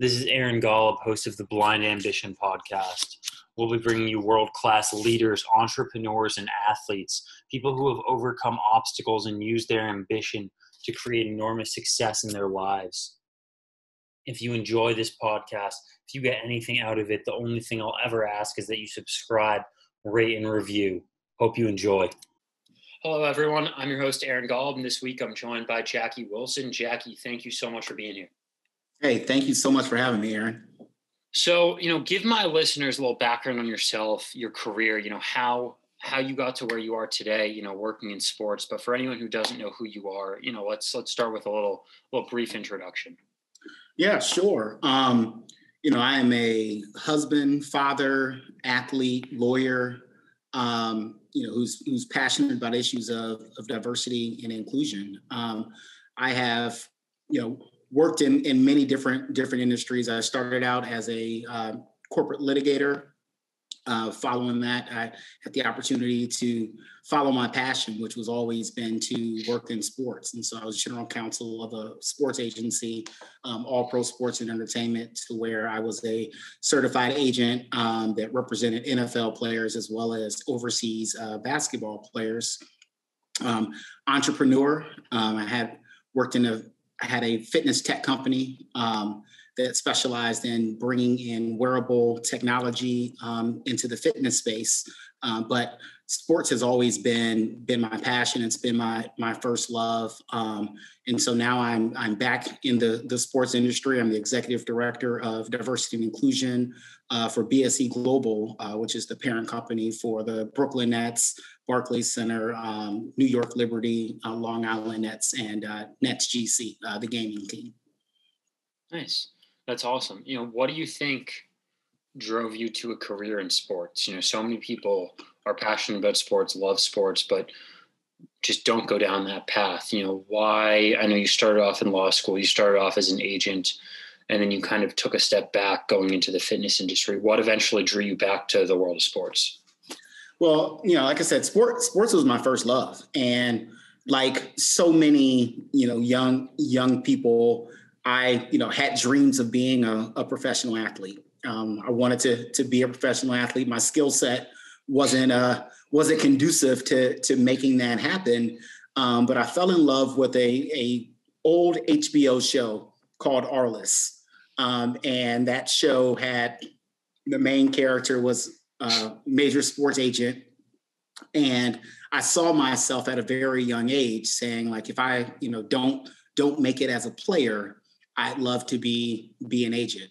This is Aaron Golub, host of the Blind Ambition podcast. We'll be bringing you world class leaders, entrepreneurs, and athletes, people who have overcome obstacles and used their ambition to create enormous success in their lives. If you enjoy this podcast, if you get anything out of it, the only thing I'll ever ask is that you subscribe, rate, and review. Hope you enjoy. Hello, everyone. I'm your host, Aaron Golub, and this week I'm joined by Jackie Wilson. Jackie, thank you so much for being here. Hey, thank you so much for having me, Aaron. So, you know, give my listeners a little background on yourself, your career, you know, how how you got to where you are today, you know, working in sports. But for anyone who doesn't know who you are, you know, let's let's start with a little little brief introduction. Yeah, sure. Um, you know, I am a husband, father, athlete, lawyer, um, you know, who's who's passionate about issues of, of diversity and inclusion. Um, I have, you know, worked in in many different different industries. I started out as a uh, corporate litigator. Uh, following that, I had the opportunity to follow my passion, which was always been to work in sports. And so I was general counsel of a sports agency, um, All Pro Sports and Entertainment, to where I was a certified agent um, that represented NFL players as well as overseas uh, basketball players. Um, entrepreneur, um, I had worked in a I had a fitness tech company um, that specialized in bringing in wearable technology um, into the fitness space. Um, but sports has always been been my passion. It's been my my first love, um, and so now I'm I'm back in the the sports industry. I'm the executive director of diversity and inclusion uh, for BSE Global, uh, which is the parent company for the Brooklyn Nets, Barclays Center, um, New York Liberty, uh, Long Island Nets, and uh, Nets GC, uh, the gaming team. Nice. That's awesome. You know, what do you think drove you to a career in sports? You know, so many people are passionate about sports, love sports, but just don't go down that path. You know, why? I know you started off in law school, you started off as an agent, and then you kind of took a step back going into the fitness industry. What eventually drew you back to the world of sports? Well, you know, like I said, sports sports was my first love. And like so many, you know, young young people, I, you know, had dreams of being a, a professional athlete. Um, I wanted to to be a professional athlete. My skill set wasn't uh, wasn't conducive to to making that happen. Um, but I fell in love with a a old HBO show called Arliss, um, and that show had the main character was a major sports agent, and I saw myself at a very young age saying like, if I you know don't don't make it as a player, I'd love to be be an agent.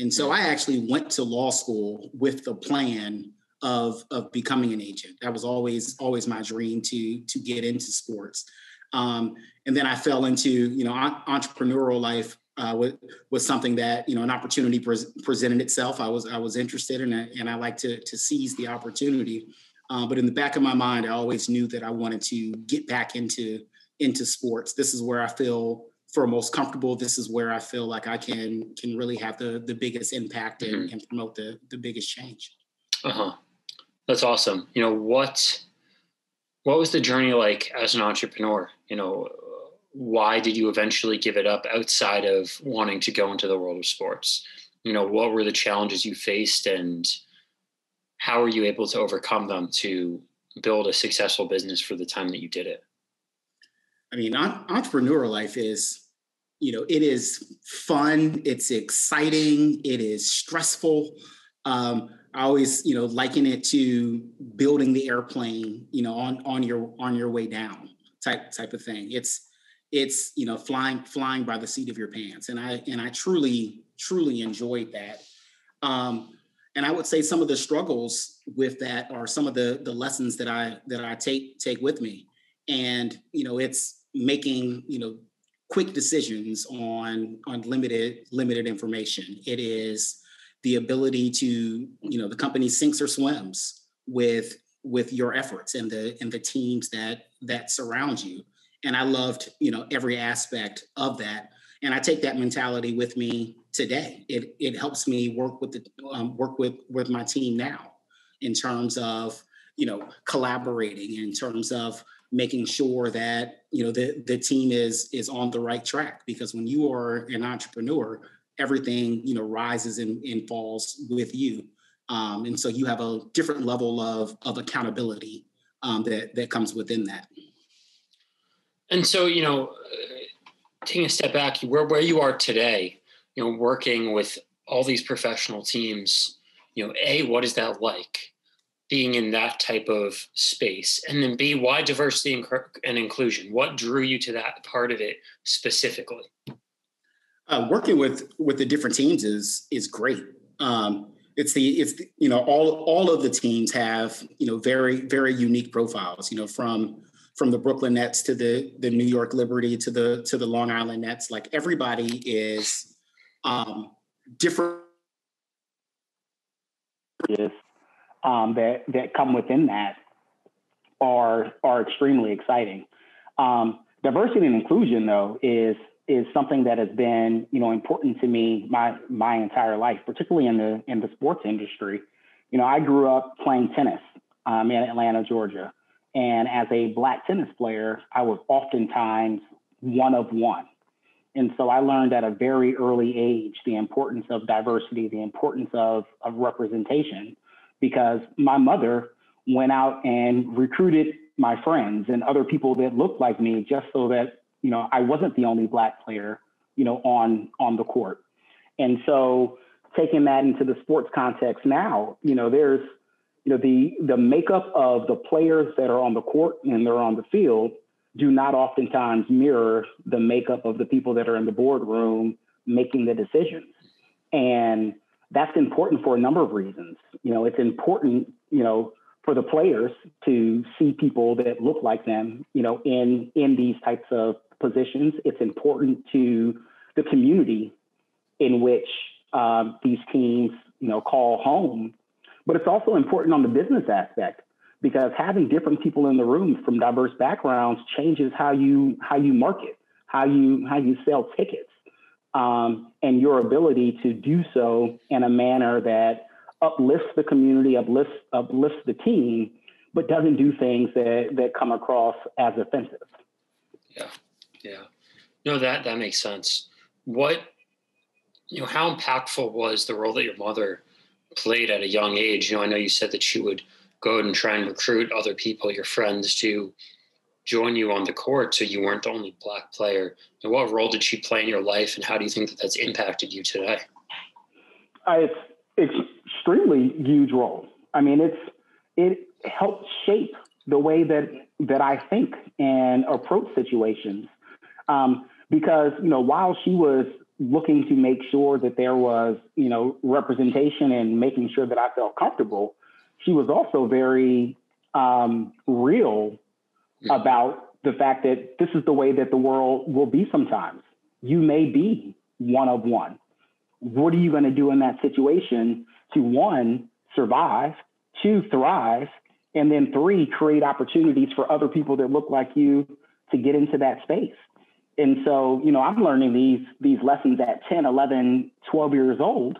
And so I actually went to law school with the plan of of becoming an agent. That was always always my dream to to get into sports. Um, and then I fell into you know entrepreneurial life uh, was, was something that you know an opportunity pre- presented itself. I was I was interested in it, and I like to to seize the opportunity. Uh, but in the back of my mind, I always knew that I wanted to get back into into sports. This is where I feel for most comfortable. This is where I feel like I can can really have the the biggest impact and, mm-hmm. and promote the the biggest change. Uh huh. That's awesome. You know what? What was the journey like as an entrepreneur? You know, why did you eventually give it up outside of wanting to go into the world of sports? You know, what were the challenges you faced, and how were you able to overcome them to build a successful business for the time that you did it? I mean, entrepreneurial life is, you know, it is fun, it's exciting, it is stressful. Um, I always, you know, liken it to building the airplane, you know, on on your on your way down type type of thing. It's it's you know flying flying by the seat of your pants, and I and I truly truly enjoyed that. Um, and I would say some of the struggles with that are some of the the lessons that I that I take take with me. And you know, it's making you know quick decisions on on limited limited information it is the ability to you know the company sinks or swims with with your efforts and the and the teams that that surround you. And i loved you know every aspect of that. And i take that mentality with me today. It it helps me work with the um, work with with my team now in terms of you know collaborating in terms of making sure that you know the the team is is on the right track. Because when you are an entrepreneur everything you know rises and, and falls with you. Um, and so you have a different level of of accountability um, that that comes within that. And so you know taking a step back where where you are today you know working with all these professional teams you know a what is that like being in that type of space? And then b why diversity and, inclusion? What drew you to that part of it specifically uh, working with with the different teams is is great. Um, it's the it's the, you know all all of the teams have you know very very unique profiles you know from from the brooklyn nets to the the new york liberty to the to the long island nets. Like everybody is um different. Um, that that come within that are are extremely exciting. Um, diversity and inclusion, though, is is something that has been you know important to me my my entire life, particularly in the in the sports industry. You know, I grew up playing tennis um, in Atlanta, Georgia, and as a black tennis player, I was oftentimes one of one. And so I learned at a very early age the importance of diversity, the importance of, of representation because my mother went out and recruited my friends and other people that looked like me just so that you know I wasn't the only black player you know on on the court and so taking that into the sports context now you know there's you know the the makeup of the players that are on the court and they're on the field do not oftentimes mirror the makeup of the people that are in the boardroom making the decisions and that's important for a number of reasons. You know, it's important, you know, for the players to see people that look like them, you know, in in these types of positions. It's important to the community in which um, these teams, you know, call home. But it's also important on the business aspect because having different people in the room from diverse backgrounds changes how you how you market, how you how you sell tickets um, and your ability to do so in a manner that uplifts the community, uplifts, uplifts the team, but doesn't do things that, that come across as offensive. Yeah, yeah. No, that that makes sense. What you know, how impactful was the role that your mother played at a young age? You know, I know you said that she would go and try and recruit other people, your friends, to join you on the court so you weren't the only black player and what role did she play in your life and how do you think that that's impacted you today uh, it's it's extremely huge role i mean it's it helped shape the way that that i think and approach situations um, because you know while she was looking to make sure that there was you know representation and making sure that i felt comfortable she was also very um, real about the fact that this is the way that the world will be sometimes. You may be one of one. What are you going to do in that situation to one, survive, two, thrive, and then three, create opportunities for other people that look like you to get into that space? And so, you know, I'm learning these these lessons at 10, 11, 12 years old.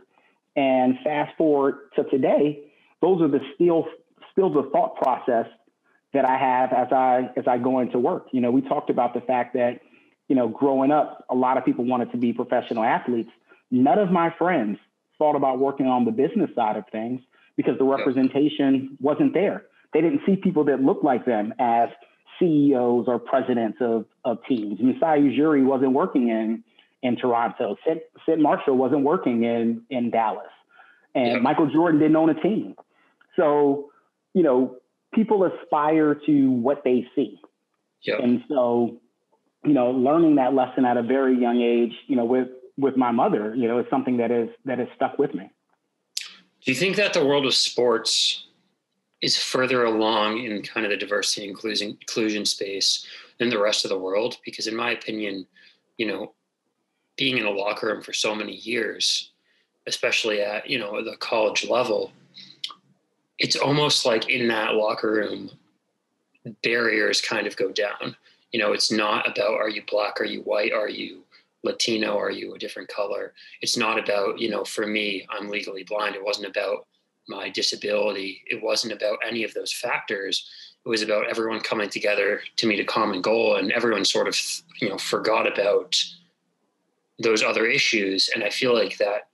And fast forward to today, those are the still still the thought process that I have as I as I go into work. You know, we talked about the fact that, you know, growing up, a lot of people wanted to be professional athletes. None of my friends thought about working on the business side of things because the representation wasn't there. They didn't see people that looked like them as CEOs or presidents of, of teams. Masai Ujiri wasn't working in in Toronto. Cynt, Cynt Marshall wasn't working in in Dallas, and Michael Jordan didn't own a team. So, you know, people aspire to what they see. Yep. And so, you know, learning that lesson at a very young age, you know, with with my mother, you know, is something that is that has stuck with me. Do you think that the world of sports is further along in kind of the diversity inclusion inclusion space than the rest of the world? Because in my opinion, you know, being in a locker room for so many years, especially at, you know, the college level, it's almost like in that locker room, barriers kind of go down. You know, it's not about are you black, are you white, are you Latino, are you a different color? It's not about, you know, for me, I'm legally blind. It wasn't about my disability. It wasn't about any of those factors. It was about everyone coming together to meet a common goal, and everyone sort of, you know, forgot about those other issues. And I feel like that,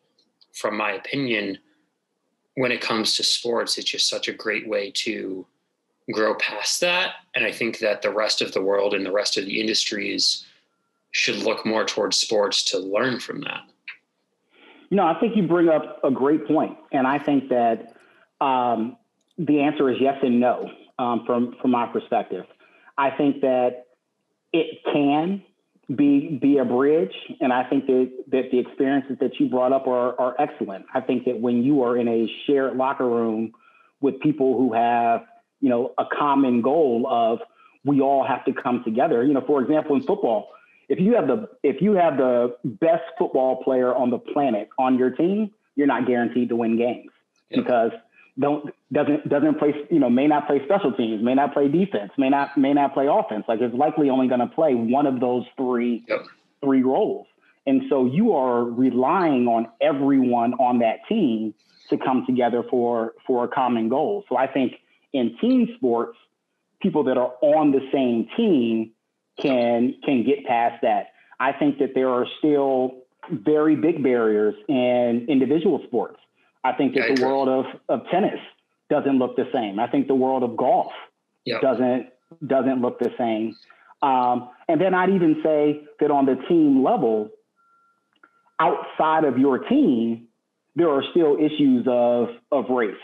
from my opinion, when it comes to sports, it's just such a great way to grow past that. And I think that the rest of the world and the rest of the industries should look more towards sports to learn from that. No, I think you bring up a great point, and I think that um, the answer is yes and no um, from from my perspective. I think that it can be be a bridge, and I think that that the experiences that you brought up are are excellent. I think that when you are in a shared locker room with people who have you know a common goal of we all have to come together. You know, for example, in football, if you have the if you have the best football player on the planet on your team, you're not guaranteed to win games yeah. because don't doesn't doesn't play you know may not play special teams may not play defense may not may not play offense like it's likely only going to play one of those three yep. three roles and so you are relying on everyone on that team to come together for for a common goal so i think in team sports people that are on the same team can can get past that i think that there are still very big barriers in individual sports I think that the world of, of tennis doesn't look the same. I think the world of golf yep. doesn't doesn't look the same. Um, and then I'd even say that on the team level, outside of your team, there are still issues of of race.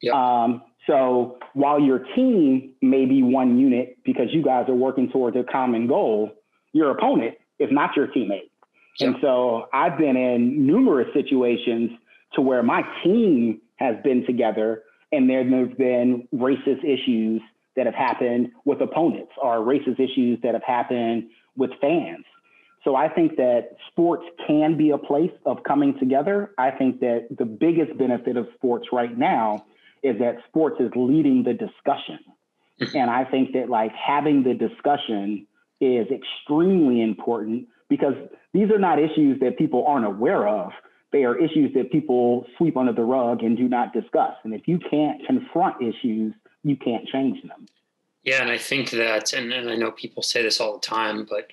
Yep. Um, so while your team may be one unit because you guys are working towards a common goal, your opponent is not your teammate. And so I've been in numerous situations to where my team has been together and there have been racist issues that have happened with opponents or racist issues that have happened with fans. So I think that sports can be a place of coming together. I think that the biggest benefit of sports right now is that sports is leading the discussion. And I think that like having the discussion is extremely important because these are not issues that people aren't aware of they are issues that people sweep under the rug and do not discuss. And if you can't confront issues, you can't change them. Yeah, and I think that, and, and I know people say this all the time, but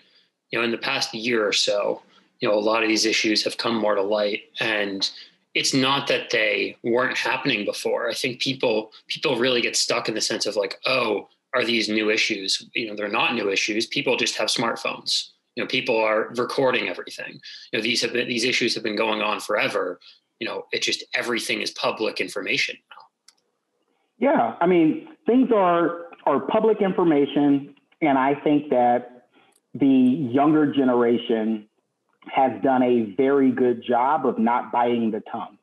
you know, in the past year or so, you know, a lot of these issues have come more to light, and it's not that they weren't happening before. I think people people really get stuck in the sense of like, oh, are these new issues? You know, they're not new issues. People just have smartphones you know people are recording everything you know these have been these issues have been going on forever you know it just everything is public information now yeah i mean things are are public information and i think that the younger generation has done a very good job of not biting the tongue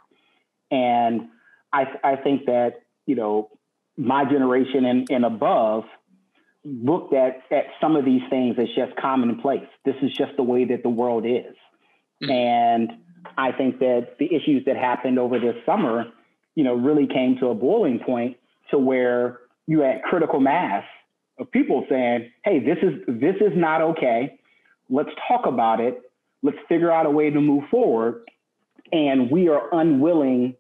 and i i think that you know my generation and, and above looked at at some of these things as just commonplace. This is just the way that the world is. Mm-hmm. And I think that the issues that happened over this summer, you know, really came to a boiling point to where you had critical mass of people saying, "Hey, this is this is not okay. Let's talk about it. Let's figure out a way to move forward." And we are unwilling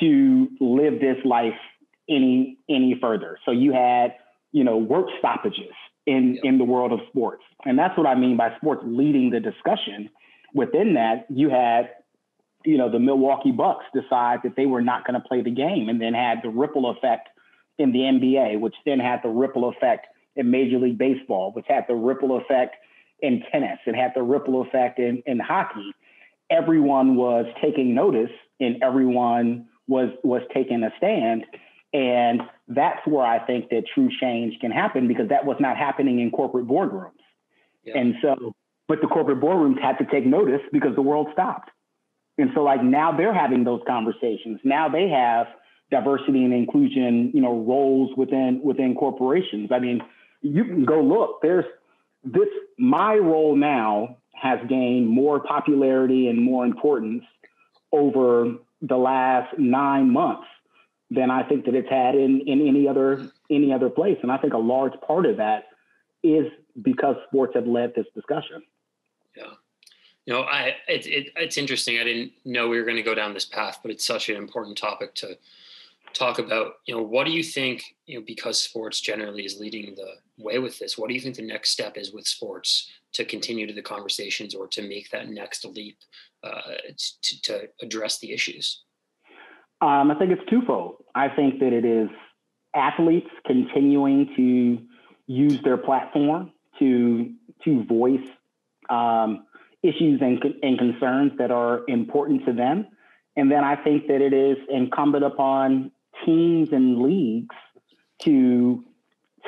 to live this life any any further. So you had you know, work stoppages in, in the world of sports. And that's what I mean by sports leading the discussion. Within that, you had, you know, the Milwaukee Bucks decide that they were not going to play the game and then had the ripple effect in the NBA, which then had the ripple effect in Major League Baseball, which had the ripple effect in tennis, and had the ripple effect in, in hockey. Everyone was taking notice and everyone was was taking a stand. And that's where I think that true change can happen because that was not happening in corporate boardrooms. Yeah. And so, but the corporate boardrooms had to take notice because the world stopped. And so like now they're having those conversations. Now they have diversity and inclusion, you know, roles within within corporations. I mean, you can go look. There's this my role now has gained more popularity and more importance over the last nine months than I think that it's had in, in any other any other place. And I think a large part of that is because sports have led this discussion. Yeah. You know, I it, it, it's interesting. I didn't know we were going to go down this path, but it's such an important topic to talk about you know what do you think you know because sports generally is leading the way with this what do you think the next step is with sports to continue to the conversations or to make that next leap uh, to, to address the issues? Um, i think it's twofold. I think that it is athletes continuing to use their platform to to voice um, issues and, and concerns that are important to them. And then I think that it is incumbent upon teams and leagues to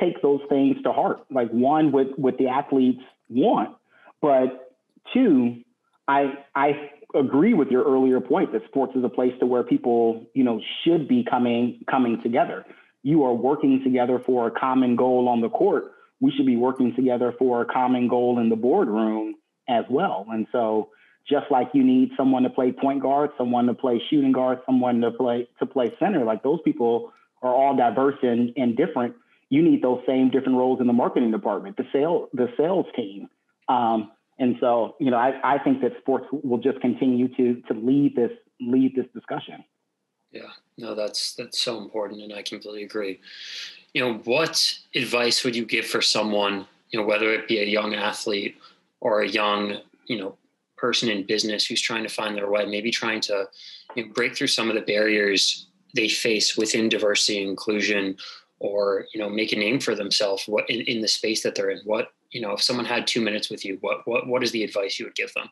take those things to heart. Like one, with what the athletes want, but two, I I agree with your earlier point that sports is a place to where people you know should be coming coming together. You are working together for a common goal on the court. We should be working together for a common goal in the boardroom as well. And so just like you need someone to play point guard, someone to play shooting guard, someone to play to play center. Like those people are all diverse and, and different. You need those same different roles in the marketing department, the sale, the sales team. Um, and so, you know, I, I think that sports will just continue to to lead this lead this discussion. Yeah, no, that's that's so important, and I completely agree. You know, what advice would you give for someone, you know, whether it be a young athlete or a young, you know, person in business who's trying to find their way, maybe trying to you know, break through some of the barriers they face within diversity and inclusion, or you know, make a name for themselves what in, in the space that they're in. What you know, if someone had two minutes with you, what what what is the advice you would give them?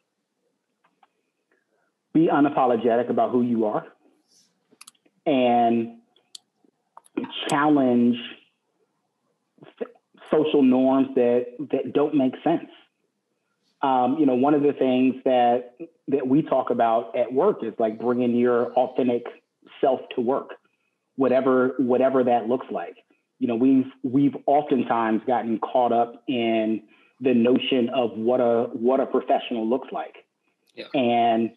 Be unapologetic about who you are, and challenge social norms that that don't make sense um, you know, one of the things that that we talk about at work is like bringing your authentic self to work, whatever whatever that looks like. You know, we've we've oftentimes gotten caught up in the notion of what a what a professional looks like, yeah. and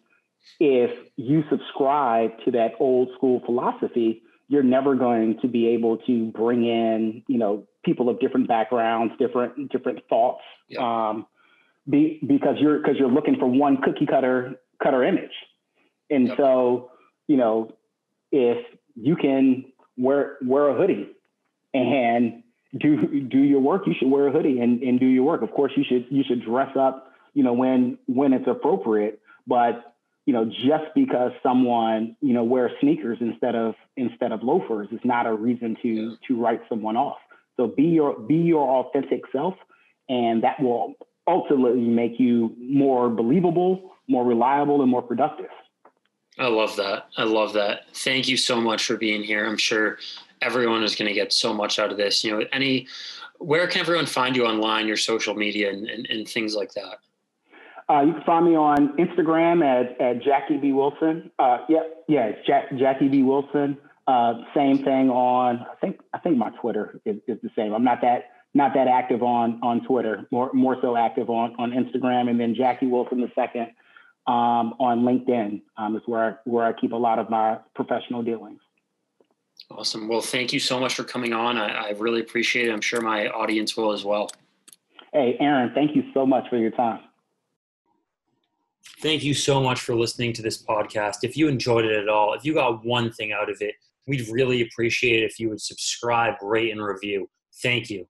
if you subscribe to that old school philosophy, you're never going to be able to bring in, you know, people of different backgrounds, different different thoughts. Yeah. Um, be, because you're because you're looking for one cookie cutter cutter image. And yep. so, you know, if you can wear wear a hoodie and do do your work, you should wear a hoodie and, and do your work. Of course, you should you should dress up, you know, when when it's appropriate. But you know, just because someone you know wears sneakers instead of instead of loafers is not a reason to yeah. to write someone off. So be your be your authentic self, and that will ultimately make you more believable, more reliable, and more productive. I love that. I love that. Thank you so much for being here. I'm sure everyone is going to get so much out of this. You know, any, where can everyone find you online, your social media, and, and, and things like that? Uh, you can find me on Instagram at, at Jackie B Wilson. Uh, yeah, yeah, it's Jack, Jackie B Wilson. Uh, same thing on. I think I think my Twitter is, is the same. I'm not that not that active on on Twitter, more more so active on on Instagram, and then Jackie Wilson the second um, on LinkedIn um, is where I, where I keep a lot of my professional dealings. Awesome. Well, thank you so much for coming on. I, I really appreciate it. I'm sure my audience will as well. Hey, Aaron, thank you so much for your time. Thank you so much for listening to this podcast. If you enjoyed it at all, if you got one thing out of it, we'd really appreciate it if you would subscribe, rate, and review. Thank you.